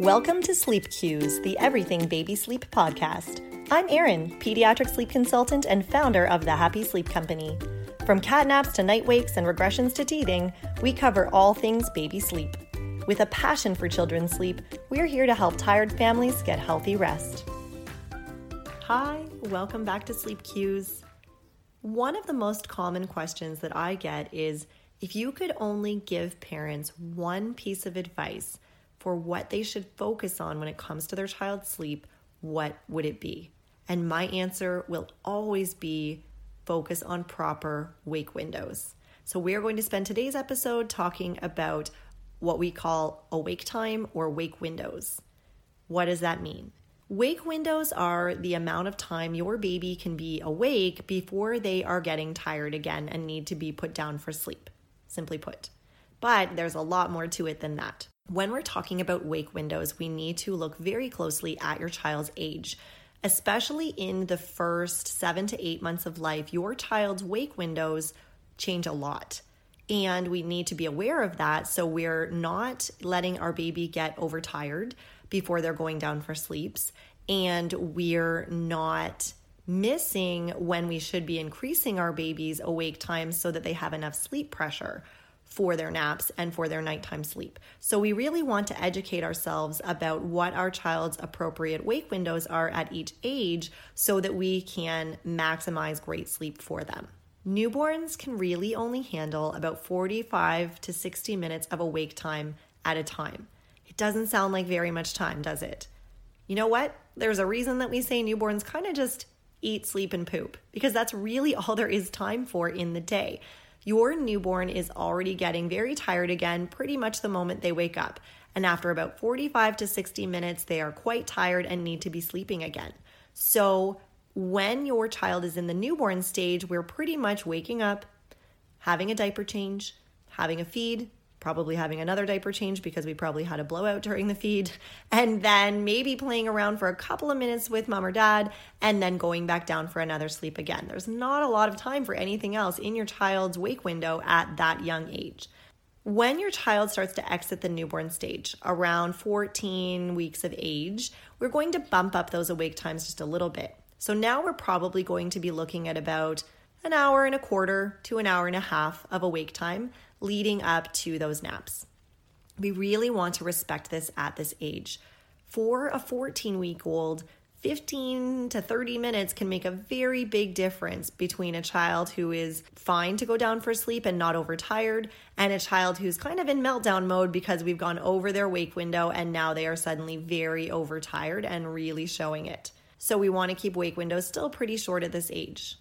Welcome to Sleep Cues, the Everything Baby Sleep podcast. I'm Erin, pediatric sleep consultant and founder of the Happy Sleep Company. From cat naps to night wakes and regressions to teething, we cover all things baby sleep. With a passion for children's sleep, we're here to help tired families get healthy rest. Hi, welcome back to Sleep Cues. One of the most common questions that I get is if you could only give parents one piece of advice for what they should focus on when it comes to their child's sleep, what would it be? And my answer will always be focus on proper wake windows. So, we are going to spend today's episode talking about what we call awake time or wake windows. What does that mean? Wake windows are the amount of time your baby can be awake before they are getting tired again and need to be put down for sleep, simply put. But there's a lot more to it than that. When we're talking about wake windows, we need to look very closely at your child's age. Especially in the first seven to eight months of life, your child's wake windows change a lot. And we need to be aware of that so we're not letting our baby get overtired before they're going down for sleeps. And we're not missing when we should be increasing our baby's awake time so that they have enough sleep pressure for their naps and for their nighttime sleep. So, we really want to educate ourselves about what our child's appropriate wake windows are at each age so that we can maximize great sleep for them. Newborns can really only handle about 45 to 60 minutes of awake time at a time. It doesn't sound like very much time, does it? You know what? There's a reason that we say newborns kind of just eat, sleep, and poop because that's really all there is time for in the day your newborn is already getting very tired again pretty much the moment they wake up. And after about 45 to 60 minutes, they are quite tired and need to be sleeping again. So, when your child is in the newborn stage, we're pretty much waking up, having a diaper change, having a feed, probably having another diaper change because we probably had a blowout during the feed, and then maybe playing around for a couple of minutes with mom or dad, and then going back down for another sleep again. There's not a lot of time for anything else in your child's wake window at that young age. When your child starts to exit the newborn stage, around 14 weeks of age, we're going to bump up those awake times just a little bit. So now we're probably going to be looking at about an hour and a quarter to an hour and a half of awake time leading up to those naps. We really want to respect this at this age. For a 14 week old, 15 to 30 minutes can make a very big difference between a child who is fine to go down for sleep and not overtired and a child who's kind of in meltdown mode because we've gone over their wake window and now they are suddenly very overtired and really showing it. So we want to keep wake windows still pretty short at this age.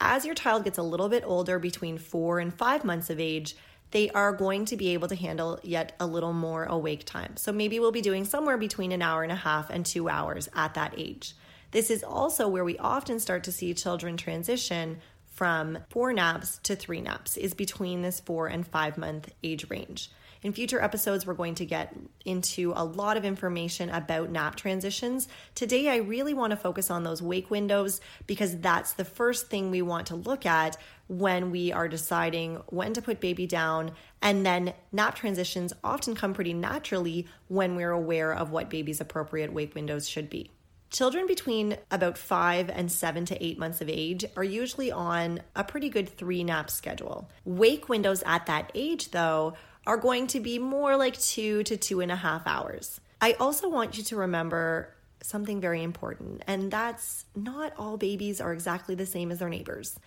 As your child gets a little bit older, between four and five months of age, they are going to be able to handle yet a little more awake time. So maybe we'll be doing somewhere between an hour and a half and two hours at that age. This is also where we often start to see children transition from four naps to three naps, is between this four and five month age range. In future episodes, we're going to get into a lot of information about nap transitions. Today, I really want to focus on those wake windows because that's the first thing we want to look at when we are deciding when to put baby down. And then nap transitions often come pretty naturally when we're aware of what baby's appropriate wake windows should be. Children between about five and seven to eight months of age are usually on a pretty good three nap schedule. Wake windows at that age, though, are going to be more like two to two and a half hours. I also want you to remember something very important, and that's not all babies are exactly the same as their neighbors.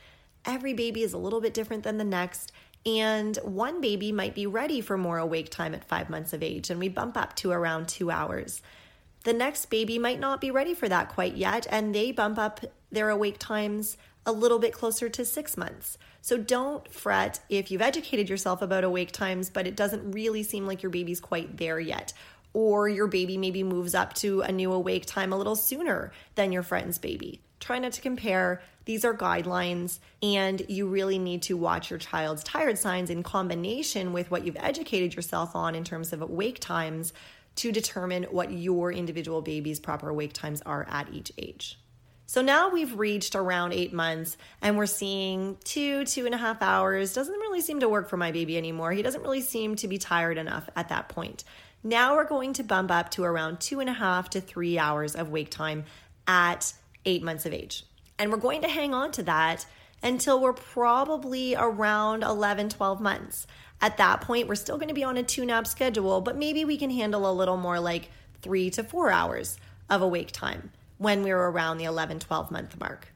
Every baby is a little bit different than the next, and one baby might be ready for more awake time at five months of age, and we bump up to around two hours. The next baby might not be ready for that quite yet, and they bump up their awake times a little bit closer to six months. So don't fret if you've educated yourself about awake times, but it doesn't really seem like your baby's quite there yet. Or your baby maybe moves up to a new awake time a little sooner than your friend's baby. Try not to compare. These are guidelines, and you really need to watch your child's tired signs in combination with what you've educated yourself on in terms of awake times to determine what your individual baby's proper awake times are at each age. So now we've reached around eight months and we're seeing two, two and a half hours. Doesn't really seem to work for my baby anymore. He doesn't really seem to be tired enough at that point. Now we're going to bump up to around two and a half to three hours of wake time at eight months of age. And we're going to hang on to that until we're probably around 11, 12 months. At that point, we're still going to be on a two nap schedule, but maybe we can handle a little more like three to four hours of awake time when we're around the 11, 12 month mark.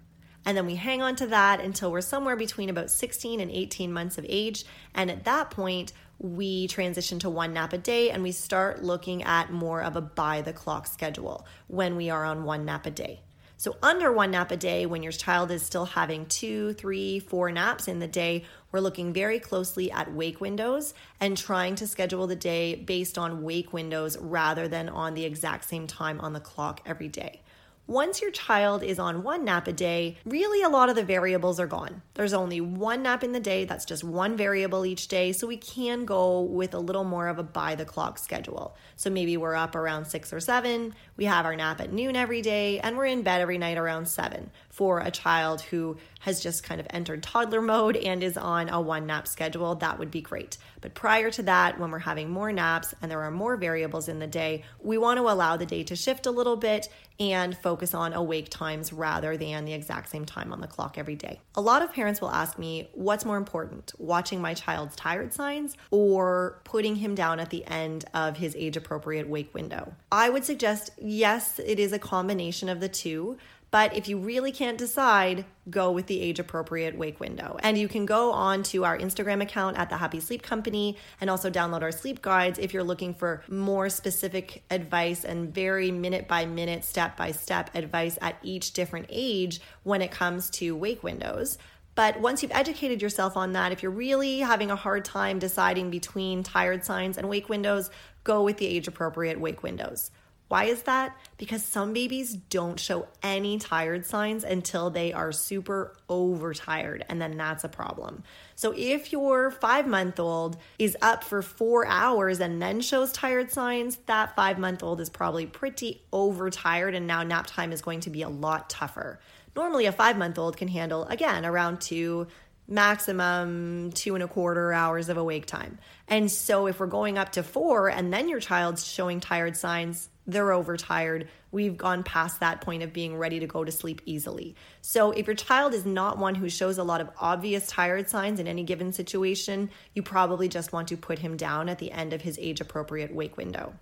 And then we hang on to that until we're somewhere between about 16 and 18 months of age. And at that point, we transition to one nap a day and we start looking at more of a by the clock schedule when we are on one nap a day. So, under one nap a day, when your child is still having two, three, four naps in the day, we're looking very closely at wake windows and trying to schedule the day based on wake windows rather than on the exact same time on the clock every day. Once your child is on one nap a day, really a lot of the variables are gone. There's only one nap in the day, that's just one variable each day, so we can go with a little more of a by the clock schedule. So maybe we're up around six or seven, we have our nap at noon every day, and we're in bed every night around seven for a child who has just kind of entered toddler mode and is on a one nap schedule. That would be great. But prior to that, when we're having more naps and there are more variables in the day, we want to allow the day to shift a little bit and focus on awake times rather than the exact same time on the clock every day. A lot of parents will ask me, what's more important, watching my child's tired signs or putting him down at the end of his age appropriate wake window? I would suggest, yes, it is a combination of the two. But if you really can't decide, go with the age appropriate wake window. And you can go on to our Instagram account at the Happy Sleep Company and also download our sleep guides if you're looking for more specific advice and very minute by minute, step by step advice at each different age when it comes to wake windows. But once you've educated yourself on that, if you're really having a hard time deciding between tired signs and wake windows, go with the age appropriate wake windows. Why is that? Because some babies don't show any tired signs until they are super overtired, and then that's a problem. So, if your five month old is up for four hours and then shows tired signs, that five month old is probably pretty overtired, and now nap time is going to be a lot tougher. Normally, a five month old can handle, again, around two maximum two and a quarter hours of awake time. And so if we're going up to four and then your child's showing tired signs, they're overtired. We've gone past that point of being ready to go to sleep easily. So, if your child is not one who shows a lot of obvious tired signs in any given situation, you probably just want to put him down at the end of his age appropriate wake window.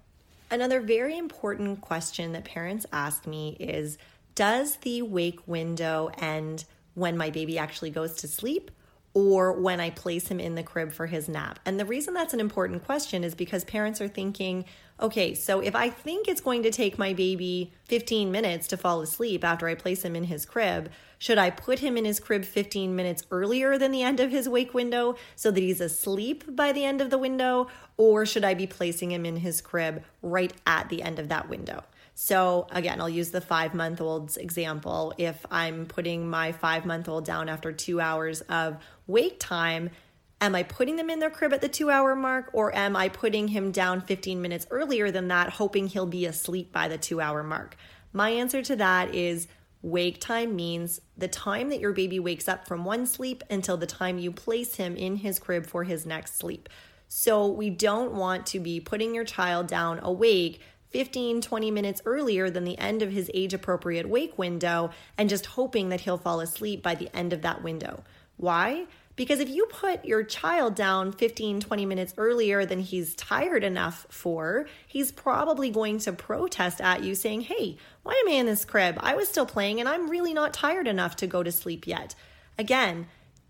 Another very important question that parents ask me is Does the wake window end when my baby actually goes to sleep? Or when I place him in the crib for his nap? And the reason that's an important question is because parents are thinking, okay, so if I think it's going to take my baby 15 minutes to fall asleep after I place him in his crib, should I put him in his crib 15 minutes earlier than the end of his wake window so that he's asleep by the end of the window? Or should I be placing him in his crib right at the end of that window? So, again, I'll use the five month old's example. If I'm putting my five month old down after two hours of wake time, Am I putting them in their crib at the two hour mark, or am I putting him down 15 minutes earlier than that, hoping he'll be asleep by the two hour mark? My answer to that is wake time means the time that your baby wakes up from one sleep until the time you place him in his crib for his next sleep. So we don't want to be putting your child down awake 15, 20 minutes earlier than the end of his age appropriate wake window and just hoping that he'll fall asleep by the end of that window. Why? Because if you put your child down 15, 20 minutes earlier than he's tired enough for, he's probably going to protest at you saying, Hey, why am I in this crib? I was still playing and I'm really not tired enough to go to sleep yet. Again,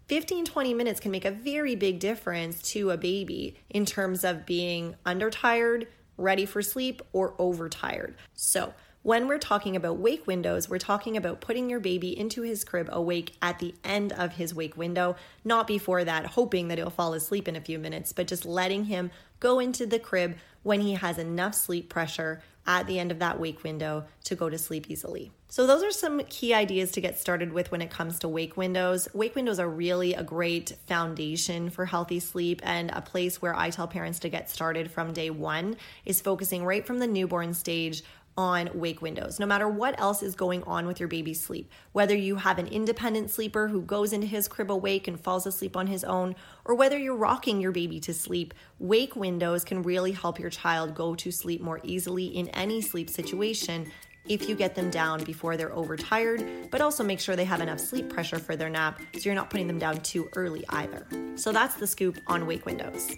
15, 20 minutes can make a very big difference to a baby in terms of being undertired, ready for sleep, or overtired. So, when we're talking about wake windows, we're talking about putting your baby into his crib awake at the end of his wake window, not before that, hoping that he'll fall asleep in a few minutes, but just letting him go into the crib when he has enough sleep pressure at the end of that wake window to go to sleep easily. So, those are some key ideas to get started with when it comes to wake windows. Wake windows are really a great foundation for healthy sleep, and a place where I tell parents to get started from day one is focusing right from the newborn stage on wake windows, no matter what else is going on with your baby's sleep. Whether you have an independent sleeper who goes into his crib awake and falls asleep on his own, or whether you're rocking your baby to sleep, wake windows can really help your child go to sleep more easily in any sleep situation if you get them down before they're overtired, but also make sure they have enough sleep pressure for their nap so you're not putting them down too early either. So that's the scoop on wake windows.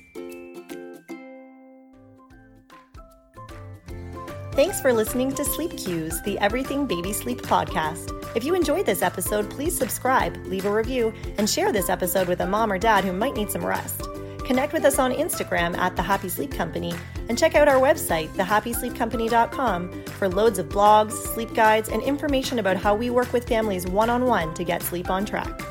Thanks for listening to Sleep Cues, the Everything Baby Sleep podcast. If you enjoyed this episode, please subscribe, leave a review, and share this episode with a mom or dad who might need some rest. Connect with us on Instagram at The Happy Sleep Company and check out our website, thehappysleepcompany.com, for loads of blogs, sleep guides, and information about how we work with families one on one to get sleep on track.